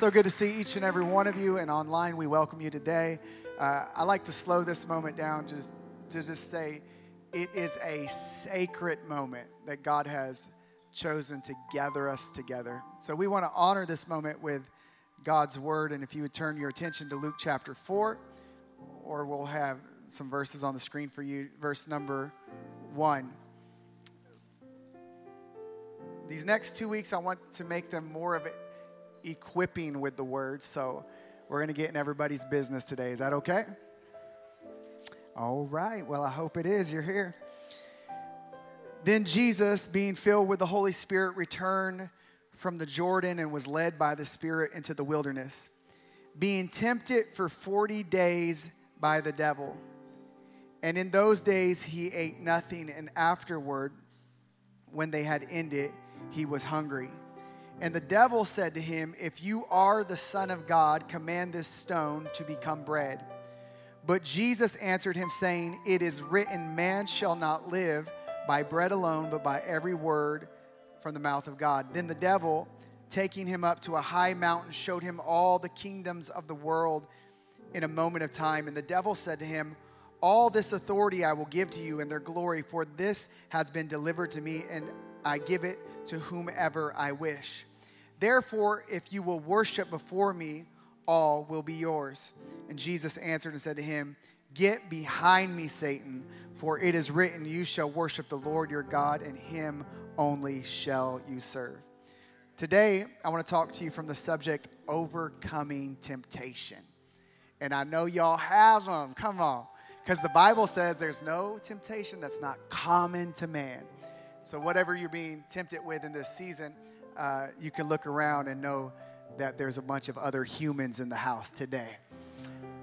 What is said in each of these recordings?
So good to see each and every one of you, and online we welcome you today. Uh, I like to slow this moment down just to just say it is a sacred moment that God has chosen to gather us together. So we want to honor this moment with God's word, and if you would turn your attention to Luke chapter 4, or we'll have some verses on the screen for you. Verse number 1. These next two weeks, I want to make them more of equipping with the word. So we're going to get in everybody's business today. Is that okay? All right. Well, I hope it is. You're here. Then Jesus, being filled with the Holy Spirit, returned from the Jordan and was led by the Spirit into the wilderness, being tempted for 40 days by the devil. And in those days he ate nothing, and afterward, when they had ended, he was hungry. And the devil said to him, If you are the Son of God, command this stone to become bread. But Jesus answered him, saying, It is written, Man shall not live by bread alone, but by every word from the mouth of God. Then the devil, taking him up to a high mountain, showed him all the kingdoms of the world in a moment of time. And the devil said to him, All this authority I will give to you and their glory, for this has been delivered to me, and I give it to whomever I wish. Therefore, if you will worship before me, all will be yours. And Jesus answered and said to him, Get behind me, Satan, for it is written, You shall worship the Lord your God, and him only shall you serve. Today, I want to talk to you from the subject overcoming temptation. And I know y'all have them. Come on. Because the Bible says there's no temptation that's not common to man. So, whatever you're being tempted with in this season, uh, you can look around and know that there's a bunch of other humans in the house today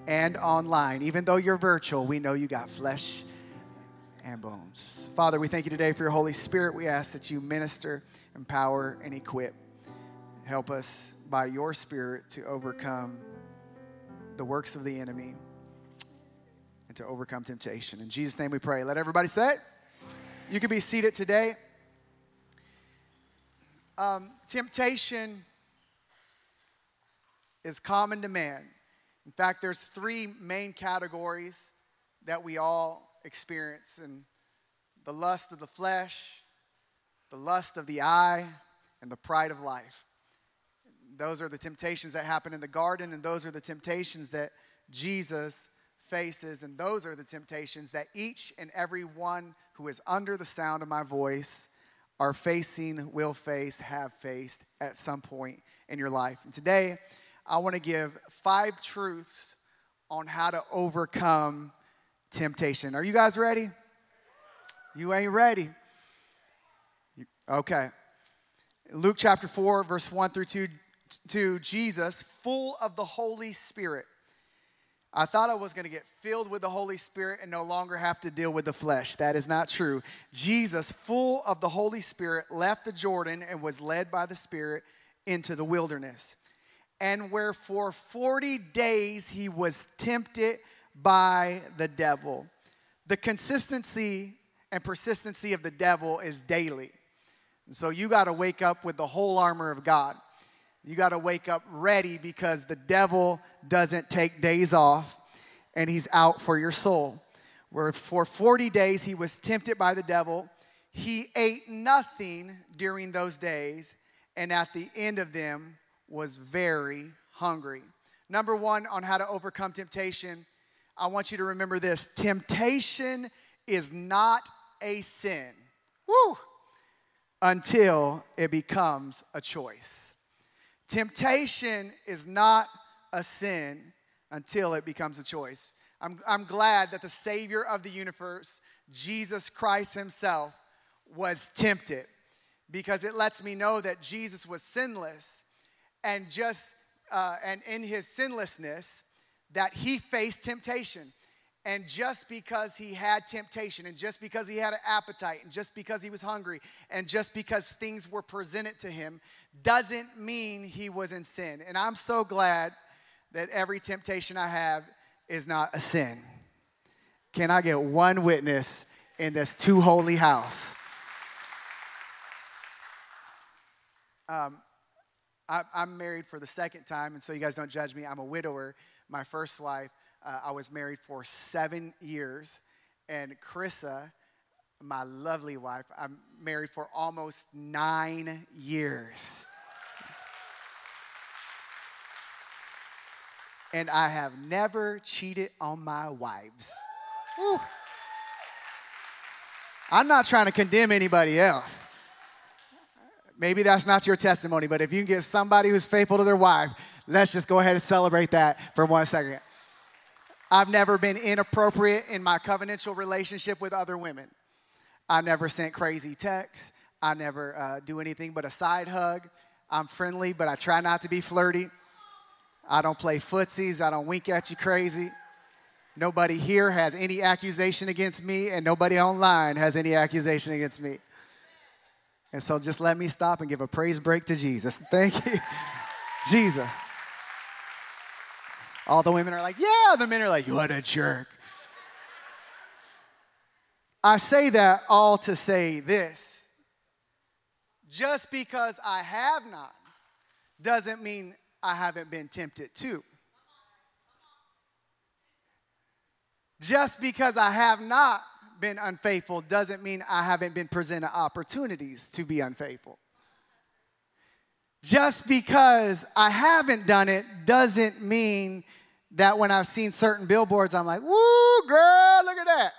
and online. Even though you're virtual, we know you got flesh and bones. Father, we thank you today for your Holy Spirit. We ask that you minister, empower, and equip. Help us by your Spirit to overcome the works of the enemy and to overcome temptation. In Jesus' name we pray. Let everybody say it. You can be seated today. Um, temptation is common to man. In fact, there's three main categories that we all experience and the lust of the flesh, the lust of the eye, and the pride of life. Those are the temptations that happen in the garden, and those are the temptations that Jesus faces, and those are the temptations that each and every one who is under the sound of my voice are facing, will face, have faced at some point in your life. And today, I want to give five truths on how to overcome temptation. Are you guys ready? You ain't ready. Okay. Luke chapter 4, verse 1 through 2, 2 Jesus, full of the Holy Spirit I thought I was going to get filled with the Holy Spirit and no longer have to deal with the flesh. That is not true. Jesus, full of the Holy Spirit, left the Jordan and was led by the Spirit into the wilderness. And where for 40 days he was tempted by the devil. The consistency and persistency of the devil is daily. And so you got to wake up with the whole armor of God. You got to wake up ready because the devil doesn't take days off and he's out for your soul. Where for 40 days he was tempted by the devil. He ate nothing during those days, and at the end of them was very hungry. Number one, on how to overcome temptation, I want you to remember this temptation is not a sin. Woo! Until it becomes a choice. Temptation is not a sin until it becomes a choice. I'm, I'm glad that the Savior of the universe, Jesus Christ Himself, was tempted because it lets me know that Jesus was sinless and just uh, and in his sinlessness that he faced temptation and just because he had temptation and just because he had an appetite and just because he was hungry and just because things were presented to him doesn't mean he was in sin and i'm so glad that every temptation I have is not a sin. Can I get one witness in this too holy house? Um, I, am married for the second time, and so you guys don't judge me. I'm a widower. My first wife, uh, I was married for seven years, and Chrissa, my lovely wife, I'm married for almost nine years. And I have never cheated on my wives. Woo. I'm not trying to condemn anybody else. Maybe that's not your testimony, but if you can get somebody who's faithful to their wife, let's just go ahead and celebrate that for one second. I've never been inappropriate in my covenantal relationship with other women. I never sent crazy texts. I never uh, do anything but a side hug. I'm friendly, but I try not to be flirty. I don't play footsies. I don't wink at you crazy. Nobody here has any accusation against me, and nobody online has any accusation against me. And so just let me stop and give a praise break to Jesus. Thank you, Jesus. All the women are like, yeah, the men are like, what a jerk. I say that all to say this. Just because I have not doesn't mean I haven't been tempted to. Just because I have not been unfaithful doesn't mean I haven't been presented opportunities to be unfaithful. Just because I haven't done it doesn't mean that when I've seen certain billboards, I'm like, woo, girl, look at that.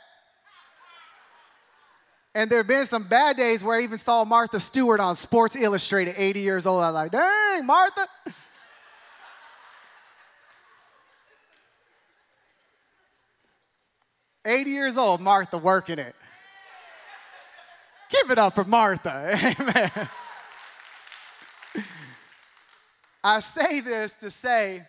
And there have been some bad days where I even saw Martha Stewart on Sports Illustrated, 80 years old. I was like, dang, Martha. 80 years old, Martha working it. Give it up for Martha. Amen. I say this to say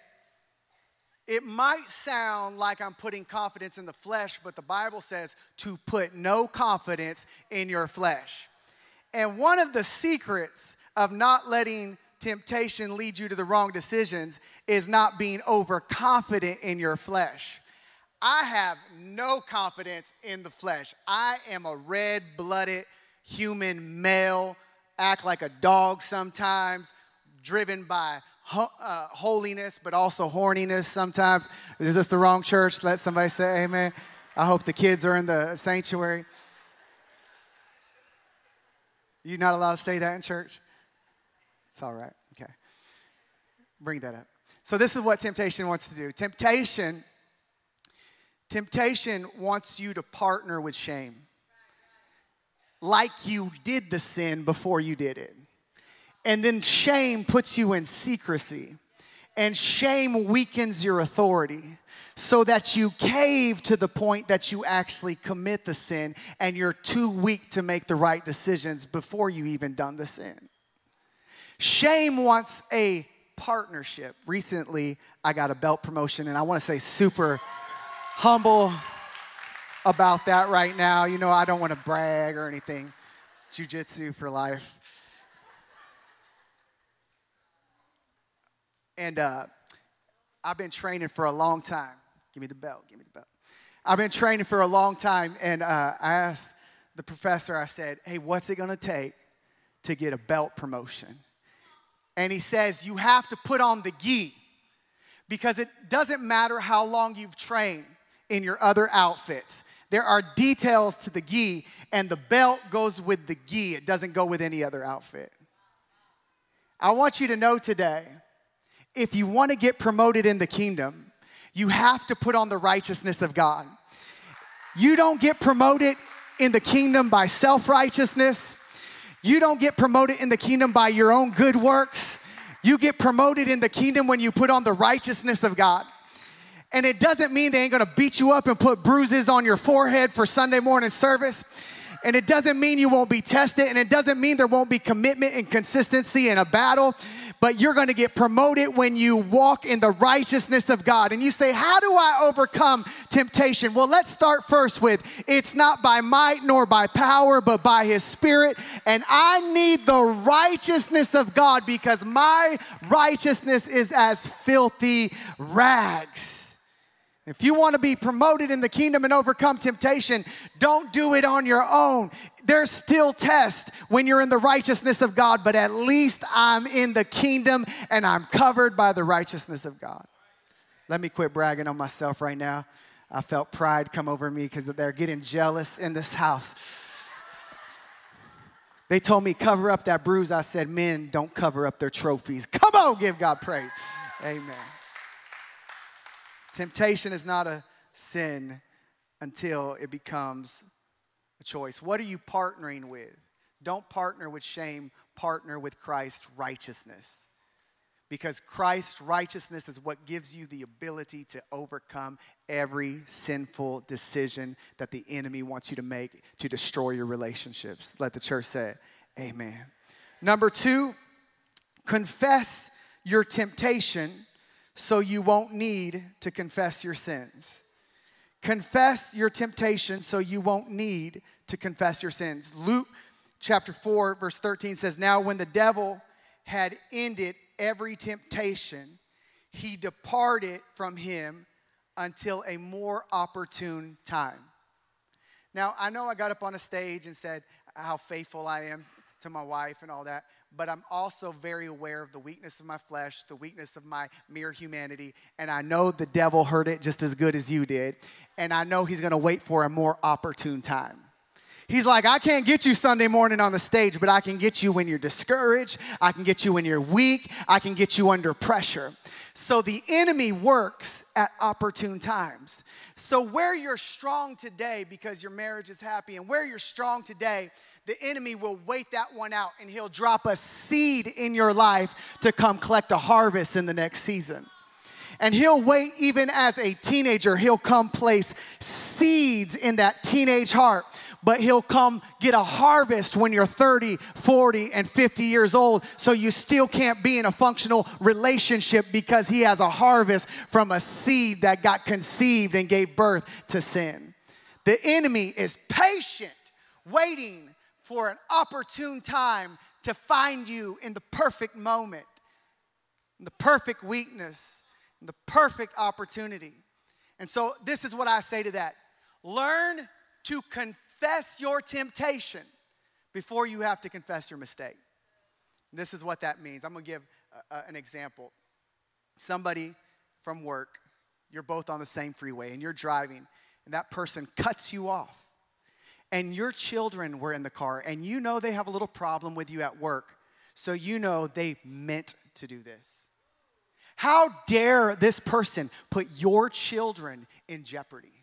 it might sound like I'm putting confidence in the flesh, but the Bible says to put no confidence in your flesh. And one of the secrets of not letting temptation lead you to the wrong decisions is not being overconfident in your flesh. I have no confidence in the flesh. I am a red blooded human male, act like a dog sometimes, driven by ho- uh, holiness, but also horniness sometimes. Is this the wrong church? Let somebody say amen. I hope the kids are in the sanctuary. You're not allowed to say that in church? It's all right. Okay. Bring that up. So, this is what temptation wants to do. Temptation Temptation wants you to partner with shame. Like you did the sin before you did it. And then shame puts you in secrecy. And shame weakens your authority so that you cave to the point that you actually commit the sin and you're too weak to make the right decisions before you even done the sin. Shame wants a partnership. Recently, I got a belt promotion, and I want to say super humble about that right now. You know, I don't want to brag or anything. Jiu jitsu for life. And uh, I've been training for a long time. Give me the belt, give me the belt. I've been training for a long time, and uh, I asked the professor, I said, hey, what's it gonna take to get a belt promotion? And he says, you have to put on the gi because it doesn't matter how long you've trained in your other outfits. There are details to the gi, and the belt goes with the gi. It doesn't go with any other outfit. I want you to know today if you want to get promoted in the kingdom, you have to put on the righteousness of God. You don't get promoted in the kingdom by self righteousness. You don't get promoted in the kingdom by your own good works. You get promoted in the kingdom when you put on the righteousness of God. And it doesn't mean they ain't gonna beat you up and put bruises on your forehead for Sunday morning service. And it doesn't mean you won't be tested. And it doesn't mean there won't be commitment and consistency in a battle. But you're gonna get promoted when you walk in the righteousness of God. And you say, How do I overcome temptation? Well, let's start first with it's not by might nor by power, but by His Spirit. And I need the righteousness of God because my righteousness is as filthy rags. If you want to be promoted in the kingdom and overcome temptation, don't do it on your own. There's still test when you're in the righteousness of God, but at least I'm in the kingdom and I'm covered by the righteousness of God. Let me quit bragging on myself right now. I felt pride come over me because they're getting jealous in this house. They told me, cover up that bruise. I said, men don't cover up their trophies. Come on, give God praise. Amen. Temptation is not a sin until it becomes a choice. What are you partnering with? Don't partner with shame, partner with Christ's righteousness. Because Christ's righteousness is what gives you the ability to overcome every sinful decision that the enemy wants you to make to destroy your relationships. Let the church say, Amen. Number two, confess your temptation so you won't need to confess your sins. Confess your temptation so you won't need to confess your sins. Luke chapter 4, verse 13 says, Now when the devil had ended every temptation, he departed from him until a more opportune time. Now, I know I got up on a stage and said how faithful I am to my wife and all that, but I'm also very aware of the weakness of my flesh, the weakness of my mere humanity, and I know the devil heard it just as good as you did, and I know he's gonna wait for a more opportune time. He's like, I can't get you Sunday morning on the stage, but I can get you when you're discouraged. I can get you when you're weak. I can get you under pressure. So the enemy works at opportune times. So where you're strong today because your marriage is happy, and where you're strong today the enemy will wait that one out and he'll drop a seed in your life to come collect a harvest in the next season. And he'll wait even as a teenager, he'll come place seeds in that teenage heart. But he'll come get a harvest when you're 30, 40, and 50 years old. So you still can't be in a functional relationship because he has a harvest from a seed that got conceived and gave birth to sin. The enemy is patient, waiting for an opportune time to find you in the perfect moment, in the perfect weakness, in the perfect opportunity. And so, this is what I say to that learn to confess your temptation before you have to confess your mistake. This is what that means. I'm gonna give a, a, an example. Somebody from work, you're both on the same freeway and you're driving, and that person cuts you off and your children were in the car and you know they have a little problem with you at work, so you know they meant to do this. How dare this person put your children in jeopardy?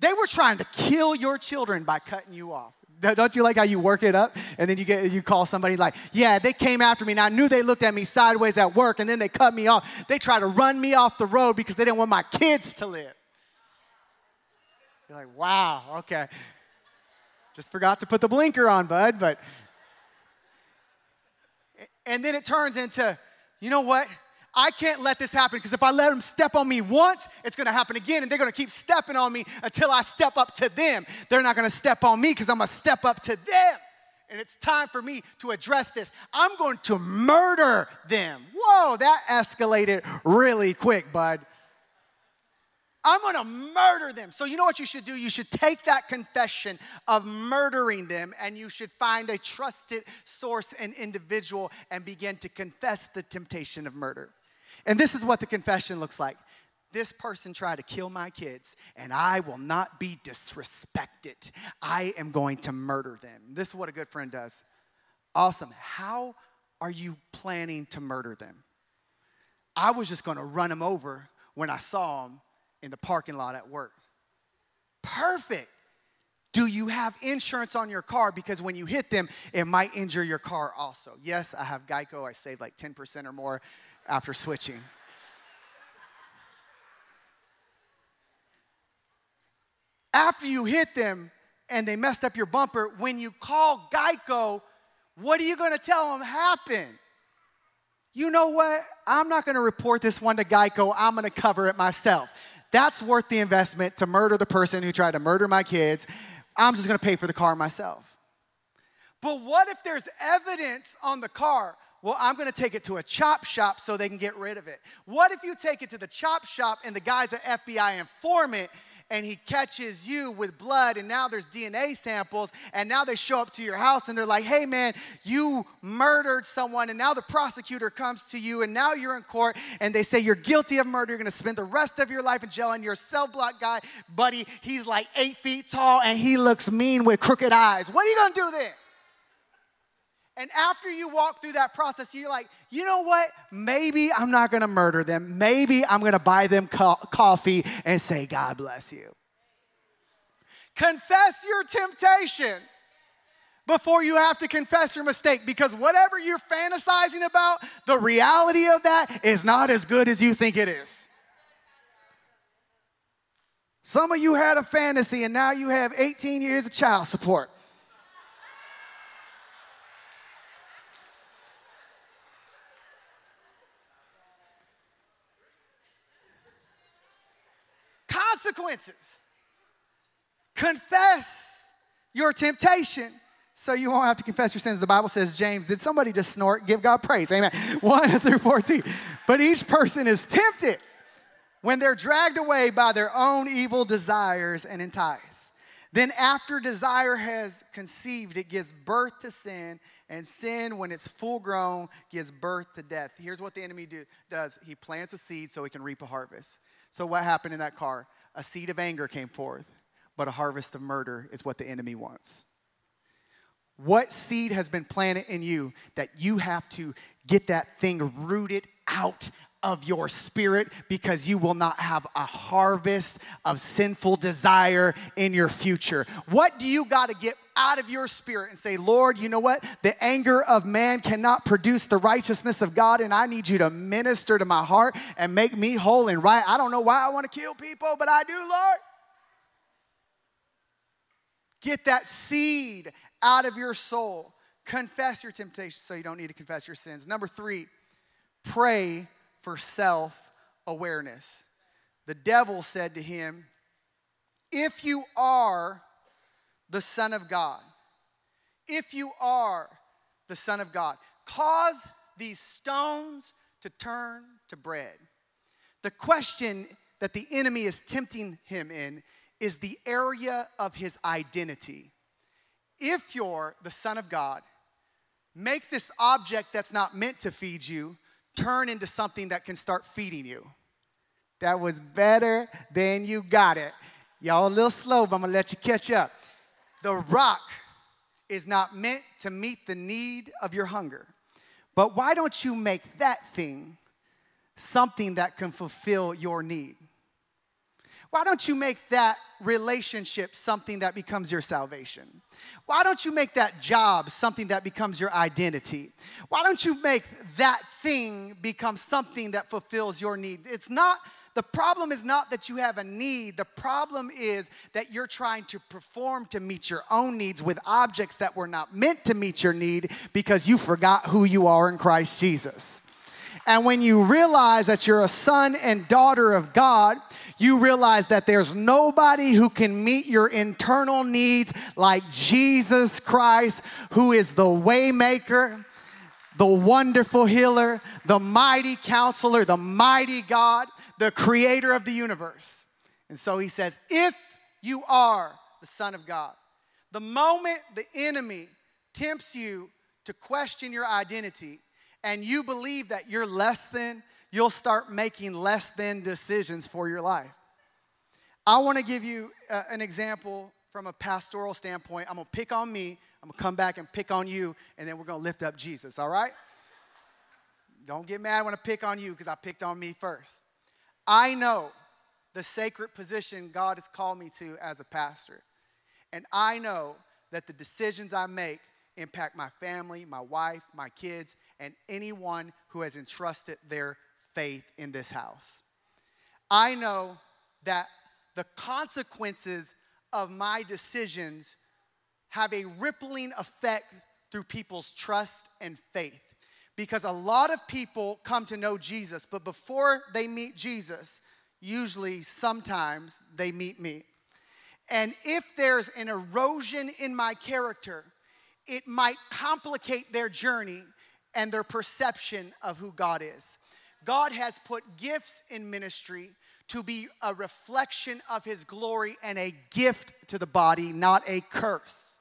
They were trying to kill your children by cutting you off. Don't you like how you work it up and then you get you call somebody like, "Yeah, they came after me and I knew they looked at me sideways at work and then they cut me off. They tried to run me off the road because they didn't want my kids to live." You're like, "Wow, okay." Just forgot to put the blinker on, bud, but. And then it turns into, you know what? I can't let this happen because if I let them step on me once, it's gonna happen again, and they're gonna keep stepping on me until I step up to them. They're not gonna step on me because I'm gonna step up to them. And it's time for me to address this. I'm going to murder them. Whoa, that escalated really quick, bud. I'm gonna murder them. So, you know what you should do? You should take that confession of murdering them and you should find a trusted source and individual and begin to confess the temptation of murder. And this is what the confession looks like. This person tried to kill my kids, and I will not be disrespected. I am going to murder them. This is what a good friend does. Awesome. How are you planning to murder them? I was just gonna run them over when I saw them in the parking lot at work. Perfect. Do you have insurance on your car? Because when you hit them, it might injure your car also. Yes, I have Geico. I saved like 10% or more after switching. After you hit them and they messed up your bumper, when you call Geico, what are you gonna tell them happened? You know what? I'm not gonna report this one to Geico, I'm gonna cover it myself. That's worth the investment to murder the person who tried to murder my kids. I'm just gonna pay for the car myself. But what if there's evidence on the car? well, I'm gonna take it to a chop shop so they can get rid of it. What if you take it to the chop shop and the guy's an FBI informant and he catches you with blood, and now there's DNA samples, and now they show up to your house and they're like, hey man, you murdered someone, and now the prosecutor comes to you, and now you're in court, and they say you're guilty of murder, you're gonna spend the rest of your life in jail, and your cell block guy, buddy, he's like eight feet tall and he looks mean with crooked eyes. What are you gonna do then? And after you walk through that process, you're like, you know what? Maybe I'm not gonna murder them. Maybe I'm gonna buy them co- coffee and say, God bless you. Confess your temptation before you have to confess your mistake because whatever you're fantasizing about, the reality of that is not as good as you think it is. Some of you had a fantasy and now you have 18 years of child support. Consequences. Confess your temptation so you won't have to confess your sins. The Bible says, James, did somebody just snort? Give God praise. Amen. 1 through 14. But each person is tempted when they're dragged away by their own evil desires and enticed. Then, after desire has conceived, it gives birth to sin, and sin, when it's full grown, gives birth to death. Here's what the enemy do, does he plants a seed so he can reap a harvest. So, what happened in that car? A seed of anger came forth, but a harvest of murder is what the enemy wants. What seed has been planted in you that you have to get that thing rooted out of your spirit because you will not have a harvest of sinful desire in your future. What do you got to get out of your spirit and say, Lord, you know what? The anger of man cannot produce the righteousness of God, and I need you to minister to my heart and make me whole and right. I don't know why I want to kill people, but I do, Lord. Get that seed out of your soul. Confess your temptation so you don't need to confess your sins. Number three, pray for self awareness. The devil said to him, If you are the Son of God, if you are the Son of God, cause these stones to turn to bread. The question that the enemy is tempting him in is the area of his identity. If you're the Son of God, make this object that's not meant to feed you turn into something that can start feeding you. That was better than you got it. Y'all a little slow, but I'm gonna let you catch up. The rock is not meant to meet the need of your hunger. But why don't you make that thing something that can fulfill your need? Why don't you make that relationship something that becomes your salvation? Why don't you make that job something that becomes your identity? Why don't you make that thing become something that fulfills your need? It's not, the problem is not that you have a need. The problem is that you're trying to perform to meet your own needs with objects that were not meant to meet your need because you forgot who you are in Christ Jesus. And when you realize that you're a son and daughter of God, you realize that there's nobody who can meet your internal needs like Jesus Christ, who is the waymaker, the wonderful healer, the mighty counselor, the mighty God, the creator of the universe. And so he says, if you are the son of God, the moment the enemy tempts you to question your identity and you believe that you're less than, you'll start making less than decisions for your life. I want to give you uh, an example from a pastoral standpoint. I'm going to pick on me, I'm going to come back and pick on you, and then we're going to lift up Jesus, all right? Don't get mad when I pick on you because I picked on me first. I know the sacred position God has called me to as a pastor. And I know that the decisions I make impact my family, my wife, my kids, and anyone who has entrusted their faith in this house. I know that the consequences of my decisions have a rippling effect through people's trust and faith. Because a lot of people come to know Jesus, but before they meet Jesus, usually sometimes they meet me. And if there's an erosion in my character, it might complicate their journey and their perception of who God is. God has put gifts in ministry to be a reflection of his glory and a gift to the body, not a curse.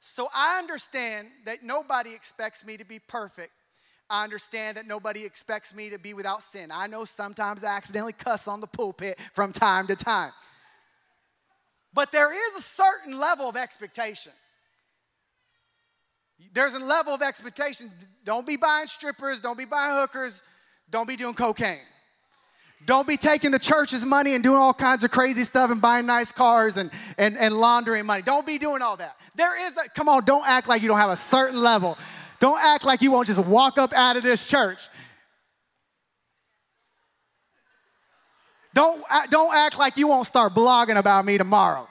So I understand that nobody expects me to be perfect. I understand that nobody expects me to be without sin. I know sometimes I accidentally cuss on the pulpit from time to time. But there is a certain level of expectation. There's a level of expectation. Don't be buying strippers, don't be buying hookers, don't be doing cocaine. Don't be taking the church's money and doing all kinds of crazy stuff and buying nice cars and, and, and laundering money. Don't be doing all that. There is a, come on, don't act like you don't have a certain level. Don't act like you won't just walk up out of this church. Don't, don't act like you won't start blogging about me tomorrow.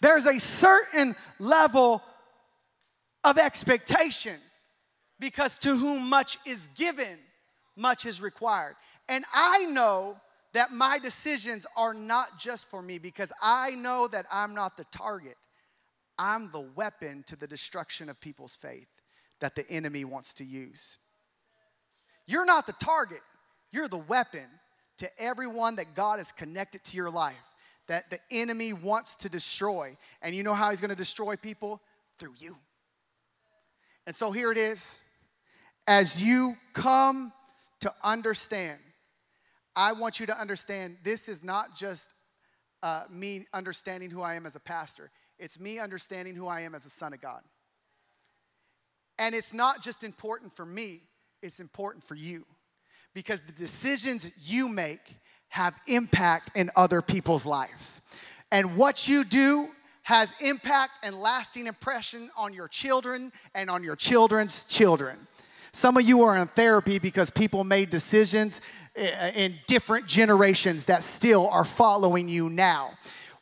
There's a certain level of expectation because to whom much is given, much is required. And I know that my decisions are not just for me because I know that I'm not the target. I'm the weapon to the destruction of people's faith that the enemy wants to use. You're not the target, you're the weapon to everyone that God has connected to your life that the enemy wants to destroy. And you know how he's gonna destroy people? Through you. And so here it is as you come to understand, I want you to understand this is not just uh, me understanding who I am as a pastor, it's me understanding who I am as a son of God. And it's not just important for me, it's important for you. Because the decisions you make have impact in other people's lives. And what you do has impact and lasting impression on your children and on your children's children. Some of you are in therapy because people made decisions eh, in different generations that still are following you now.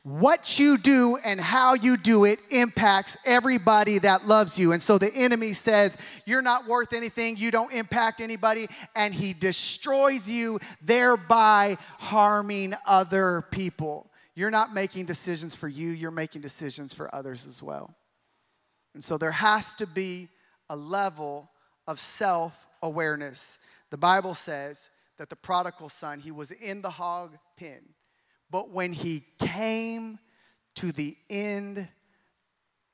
What you do and how you do it impacts everybody that loves you. And so the enemy says, You're not worth anything, you don't impact anybody, and he destroys you, thereby harming other people. You're not making decisions for you, you're making decisions for others as well. And so there has to be a level of self awareness. The Bible says that the prodigal son, he was in the hog pen, but when he came to the end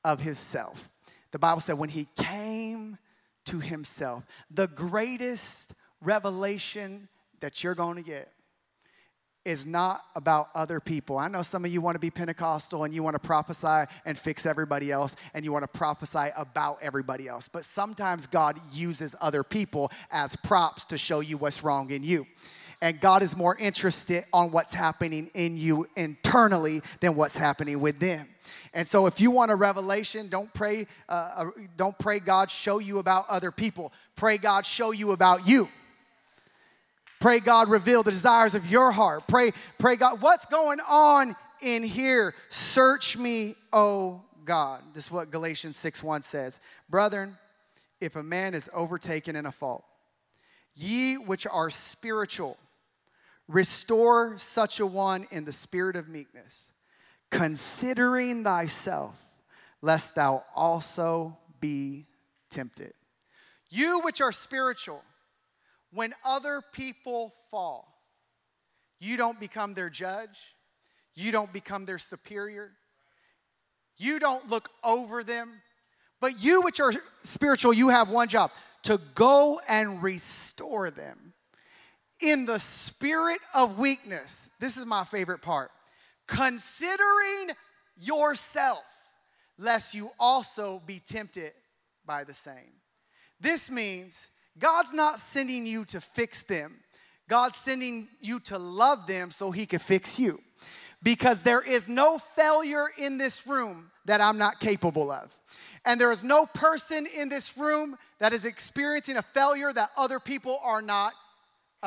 of himself, the Bible said, when he came to himself, the greatest revelation that you're going to get is not about other people. I know some of you want to be Pentecostal and you want to prophesy and fix everybody else and you want to prophesy about everybody else. But sometimes God uses other people as props to show you what's wrong in you. And God is more interested on what's happening in you internally than what's happening with them. And so, if you want a revelation, don't pray. Uh, uh don't pray God show you about other people. Pray God show you about you. Pray God reveal the desires of your heart. Pray, pray God, what's going on in here? Search me, O God. This is what Galatians 6 1 says. Brethren, if a man is overtaken in a fault, ye which are spiritual, restore such a one in the spirit of meekness, considering thyself, lest thou also be tempted. You which are spiritual, when other people fall, you don't become their judge, you don't become their superior, you don't look over them, but you, which are spiritual, you have one job to go and restore them. In the spirit of weakness, this is my favorite part considering yourself, lest you also be tempted by the same. This means God's not sending you to fix them. God's sending you to love them so he can fix you. Because there is no failure in this room that I'm not capable of. And there is no person in this room that is experiencing a failure that other people are not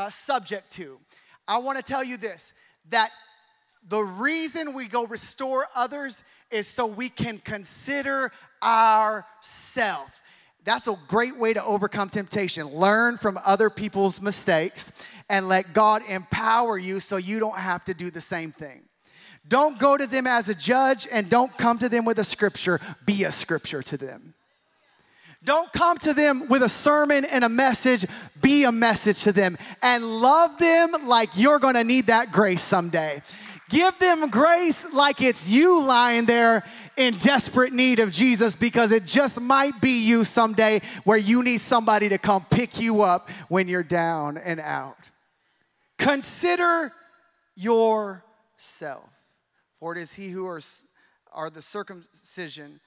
uh, subject to. I want to tell you this that the reason we go restore others is so we can consider ourselves. That's a great way to overcome temptation. Learn from other people's mistakes and let God empower you so you don't have to do the same thing. Don't go to them as a judge and don't come to them with a scripture. Be a scripture to them. Don't come to them with a sermon and a message. Be a message to them and love them like you're gonna need that grace someday. Give them grace like it's you lying there in desperate need of Jesus because it just might be you someday where you need somebody to come pick you up when you're down and out. Consider yourself, for it is he who are, are the circumcision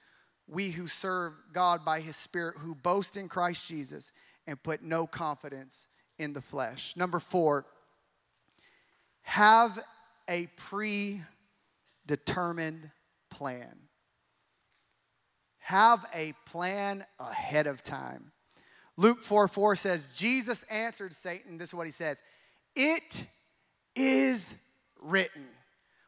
we who serve God by his Spirit, who boast in Christ Jesus and put no confidence in the flesh. Number four, have a predetermined plan. Have a plan ahead of time. Luke 4 4 says, Jesus answered Satan, this is what he says, it is written,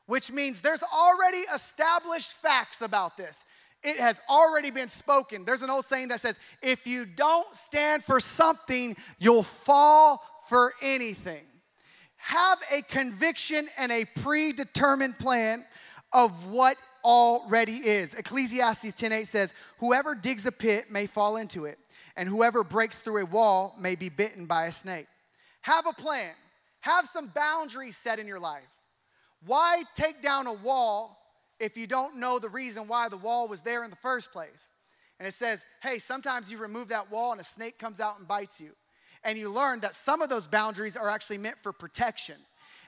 which means there's already established facts about this. It has already been spoken. There's an old saying that says, if you don't stand for something, you'll fall for anything. Have a conviction and a predetermined plan of what already is. Ecclesiastes 10:8 says, "Whoever digs a pit may fall into it, and whoever breaks through a wall may be bitten by a snake." Have a plan. Have some boundaries set in your life. Why take down a wall if you don't know the reason why the wall was there in the first place. And it says, hey, sometimes you remove that wall and a snake comes out and bites you. And you learn that some of those boundaries are actually meant for protection.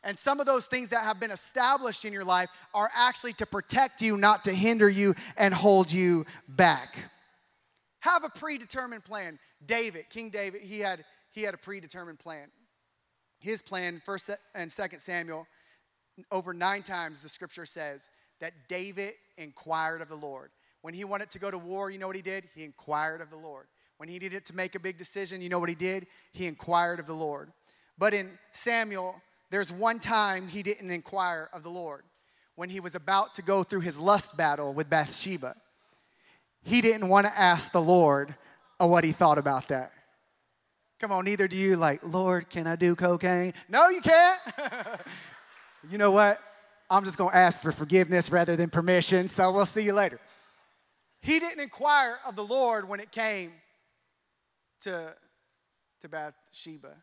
And some of those things that have been established in your life are actually to protect you, not to hinder you and hold you back. Have a predetermined plan. David, King David, he had, he had a predetermined plan. His plan, first and second Samuel, over nine times the scripture says that David inquired of the Lord. When he wanted to go to war, you know what he did? He inquired of the Lord. When he needed to make a big decision, you know what he did? He inquired of the Lord. But in Samuel, there's one time he didn't inquire of the Lord. When he was about to go through his lust battle with Bathsheba, he didn't want to ask the Lord what he thought about that. Come on, neither do you, like, Lord, can I do cocaine? No, you can't. you know what? I'm just going to ask for forgiveness rather than permission, so we'll see you later. He didn't inquire of the Lord when it came to, to Bathsheba.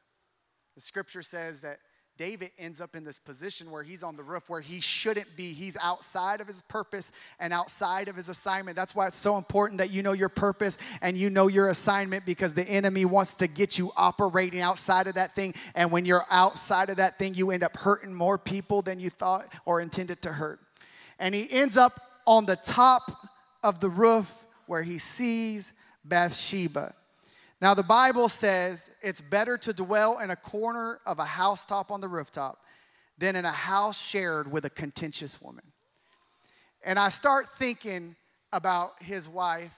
The scripture says that David ends up in this position where he's on the roof where he shouldn't be. He's outside of his purpose and outside of his assignment. That's why it's so important that you know your purpose and you know your assignment because the enemy wants to get you operating outside of that thing. And when you're outside of that thing, you end up hurting more people than you thought or intended to hurt. And he ends up on the top of the roof where he sees Bathsheba. Now, the Bible says it's better to dwell in a corner of a housetop on the rooftop than in a house shared with a contentious woman. And I start thinking about his wife,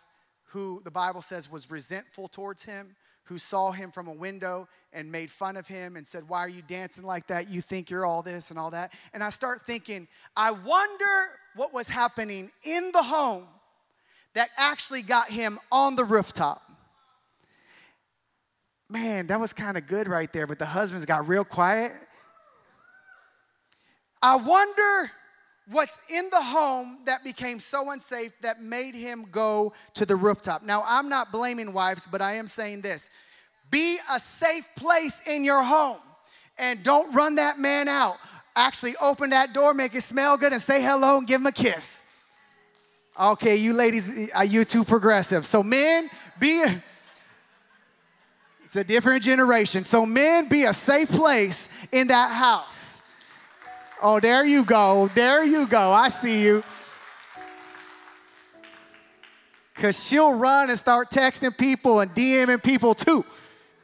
who the Bible says was resentful towards him, who saw him from a window and made fun of him and said, Why are you dancing like that? You think you're all this and all that. And I start thinking, I wonder what was happening in the home that actually got him on the rooftop man, that was kind of good right there, but the husbands got real quiet. I wonder what's in the home that became so unsafe that made him go to the rooftop. Now, I'm not blaming wives, but I am saying this be a safe place in your home and don't run that man out. Actually, open that door, make it smell good, and say hello and give him a kiss. Okay, you ladies, are you too progressive? So, men, be. It's a different generation. So, men, be a safe place in that house. Oh, there you go. There you go. I see you. Because she'll run and start texting people and DMing people too.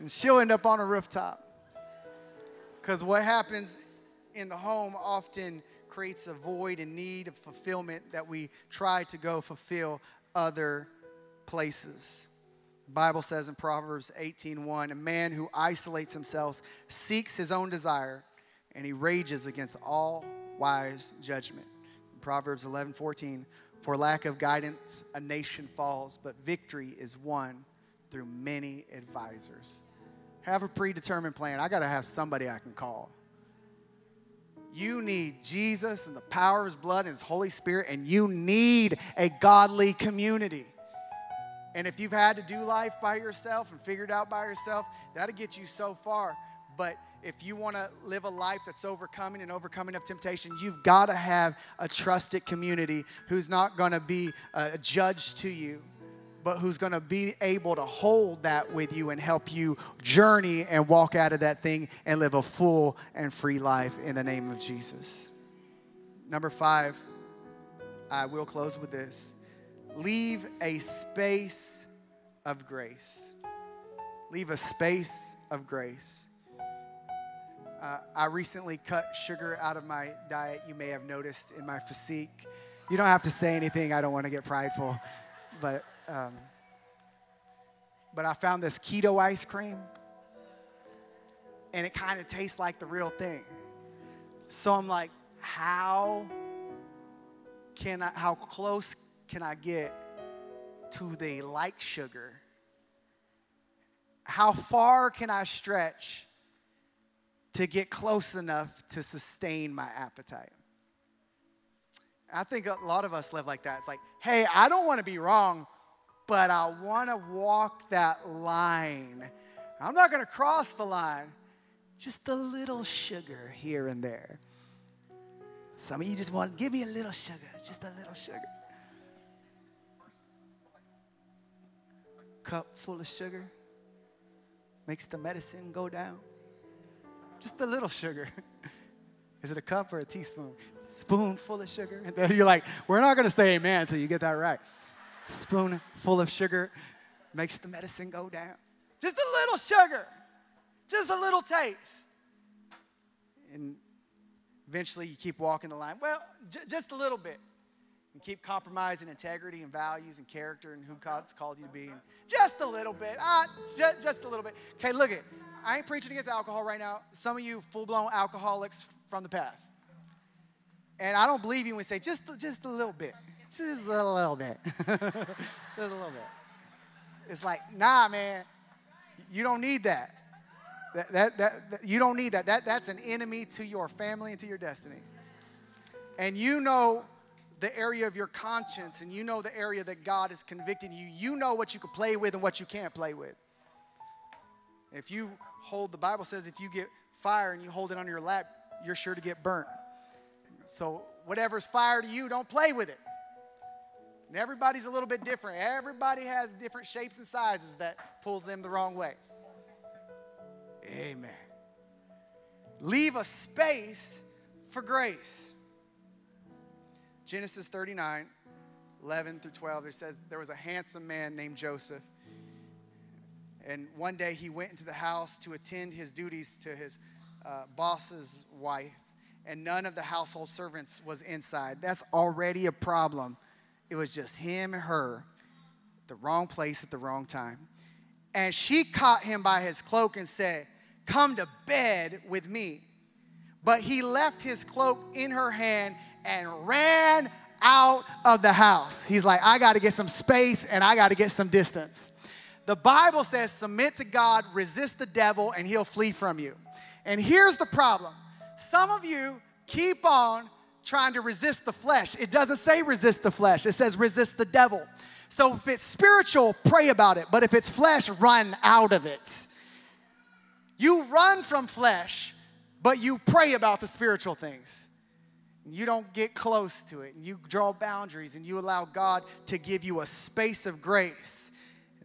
And she'll end up on a rooftop. Because what happens in the home often creates a void and need of fulfillment that we try to go fulfill other places. The Bible says in Proverbs 18:1, a man who isolates himself seeks his own desire, and he rages against all wise judgment. In Proverbs 11:14, for lack of guidance a nation falls, but victory is won through many advisors. Have a predetermined plan. I got to have somebody I can call. You need Jesus and the power of his blood and his Holy Spirit, and you need a godly community. And if you've had to do life by yourself and figure it out by yourself, that'll get you so far. But if you want to live a life that's overcoming and overcoming of temptation, you've got to have a trusted community who's not going to be uh, a judge to you, but who's going to be able to hold that with you and help you journey and walk out of that thing and live a full and free life in the name of Jesus. Number five, I will close with this leave a space of grace. Leave a space of grace. Uh, I recently cut sugar out of my diet. You may have noticed in my physique. You don't have to say anything. I don't want to get prideful, but um, but I found this keto ice cream, and it kind of tastes like the real thing. So I'm like, how can I? How close can I get to the like sugar? How far can I stretch? to get close enough to sustain my appetite. I think a lot of us live like that. It's like, hey, I don't want to be wrong, but I want to walk that line. I'm not going to cross the line, just a little sugar here and there. Some of you just want, give me a little sugar, just a little sugar. Cup full of sugar makes the medicine go down. Just a little sugar. Is it a cup or a teaspoon? Spoon full of sugar. And then you're like, we're not going to say amen until you get that right. Spoon full of sugar makes the medicine go down. Just a little sugar, just a little taste. And eventually you keep walking the line. Well, j- just a little bit. And keep compromising integrity and values and character and who God's called you to be. And just a little bit. Ah, j- just a little bit. Okay, look it. I ain't preaching against alcohol right now. Some of you full blown alcoholics from the past. And I don't believe you when you say just, just a little bit. Just a little bit. just a little bit. It's like, nah, man, you don't need that. That, that, that, that. You don't need that. that. That's an enemy to your family and to your destiny. And you know the area of your conscience and you know the area that God is convicting you. You know what you can play with and what you can't play with. If you hold, the Bible says if you get fire and you hold it on your lap, you're sure to get burnt. So whatever's fire to you, don't play with it. And everybody's a little bit different. Everybody has different shapes and sizes that pulls them the wrong way. Amen. Leave a space for grace. Genesis 39, 11 through 12, it says there was a handsome man named Joseph and one day he went into the house to attend his duties to his uh, boss's wife, and none of the household servants was inside. That's already a problem. It was just him and her, the wrong place at the wrong time. And she caught him by his cloak and said, Come to bed with me. But he left his cloak in her hand and ran out of the house. He's like, I got to get some space and I got to get some distance. The Bible says, submit to God, resist the devil, and he'll flee from you. And here's the problem some of you keep on trying to resist the flesh. It doesn't say resist the flesh, it says resist the devil. So if it's spiritual, pray about it. But if it's flesh, run out of it. You run from flesh, but you pray about the spiritual things. You don't get close to it, and you draw boundaries, and you allow God to give you a space of grace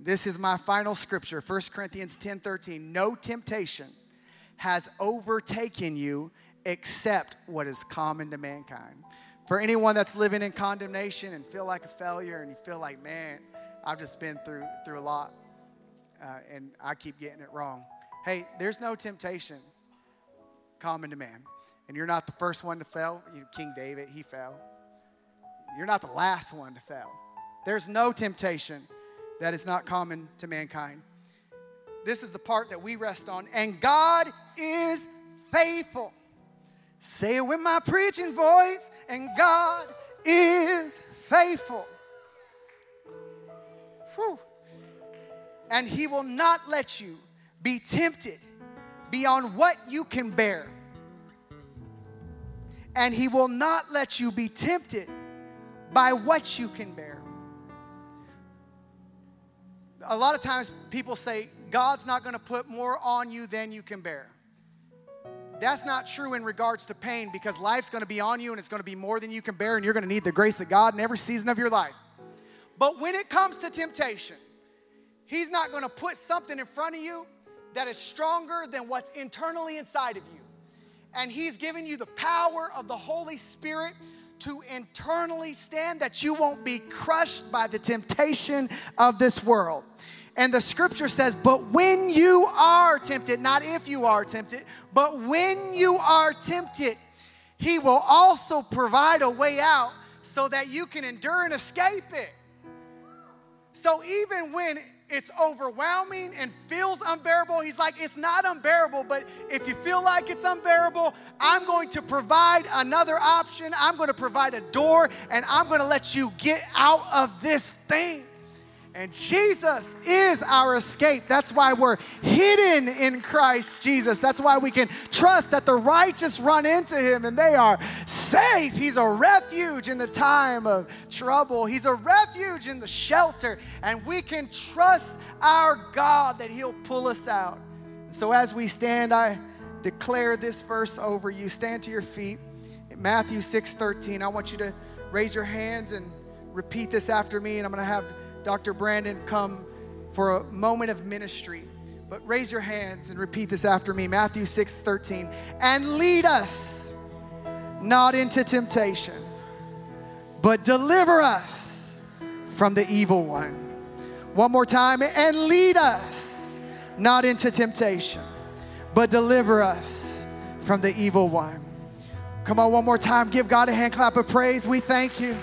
this is my final scripture, 1 Corinthians 10 13. No temptation has overtaken you except what is common to mankind. For anyone that's living in condemnation and feel like a failure and you feel like, man, I've just been through, through a lot uh, and I keep getting it wrong. Hey, there's no temptation common to man. And you're not the first one to fail. King David, he fell. You're not the last one to fail. There's no temptation that is not common to mankind. This is the part that we rest on. And God is faithful. Say it with my preaching voice. And God is faithful. Whew. And He will not let you be tempted beyond what you can bear. And He will not let you be tempted by what you can bear. a lot of times people say, God's not gonna put more on you than you can bear. That's not true in regards to pain because life's gonna be on you and it's gonna be more than you can bear, and you're gonna need the grace of God in every season of your life. But when it comes to temptation, He's not gonna put something in front of you that is stronger than what's internally inside of you. And He's given you the power of the Holy Spirit to internally stand that you won't be crushed by the temptation of this world. And the scripture says, but when you are tempted, not if you are tempted, but when you are tempted, he will also provide a way out so that you can endure and escape it. So even when it's overwhelming and feels unbearable, he's like, it's not unbearable, but if you feel like it's unbearable, I'm going to provide another option. I'm going to provide a door and I'm going to let you get out of this thing. And Jesus is our escape. That's why we're hidden in Christ Jesus. That's why we can trust that the righteous run into him and they are safe. He's a refuge in the time of trouble, He's a refuge in the shelter. And we can trust our God that He'll pull us out. So as we stand, I declare this verse over you. Stand to your feet. Matthew 6 13. I want you to raise your hands and repeat this after me, and I'm going to have Dr. Brandon come for a moment of ministry. But raise your hands and repeat this after me Matthew 6 13. And lead us not into temptation, but deliver us from the evil one. One more time. And lead us not into temptation, but deliver us from the evil one. Come on, one more time. Give God a hand clap of praise. We thank you.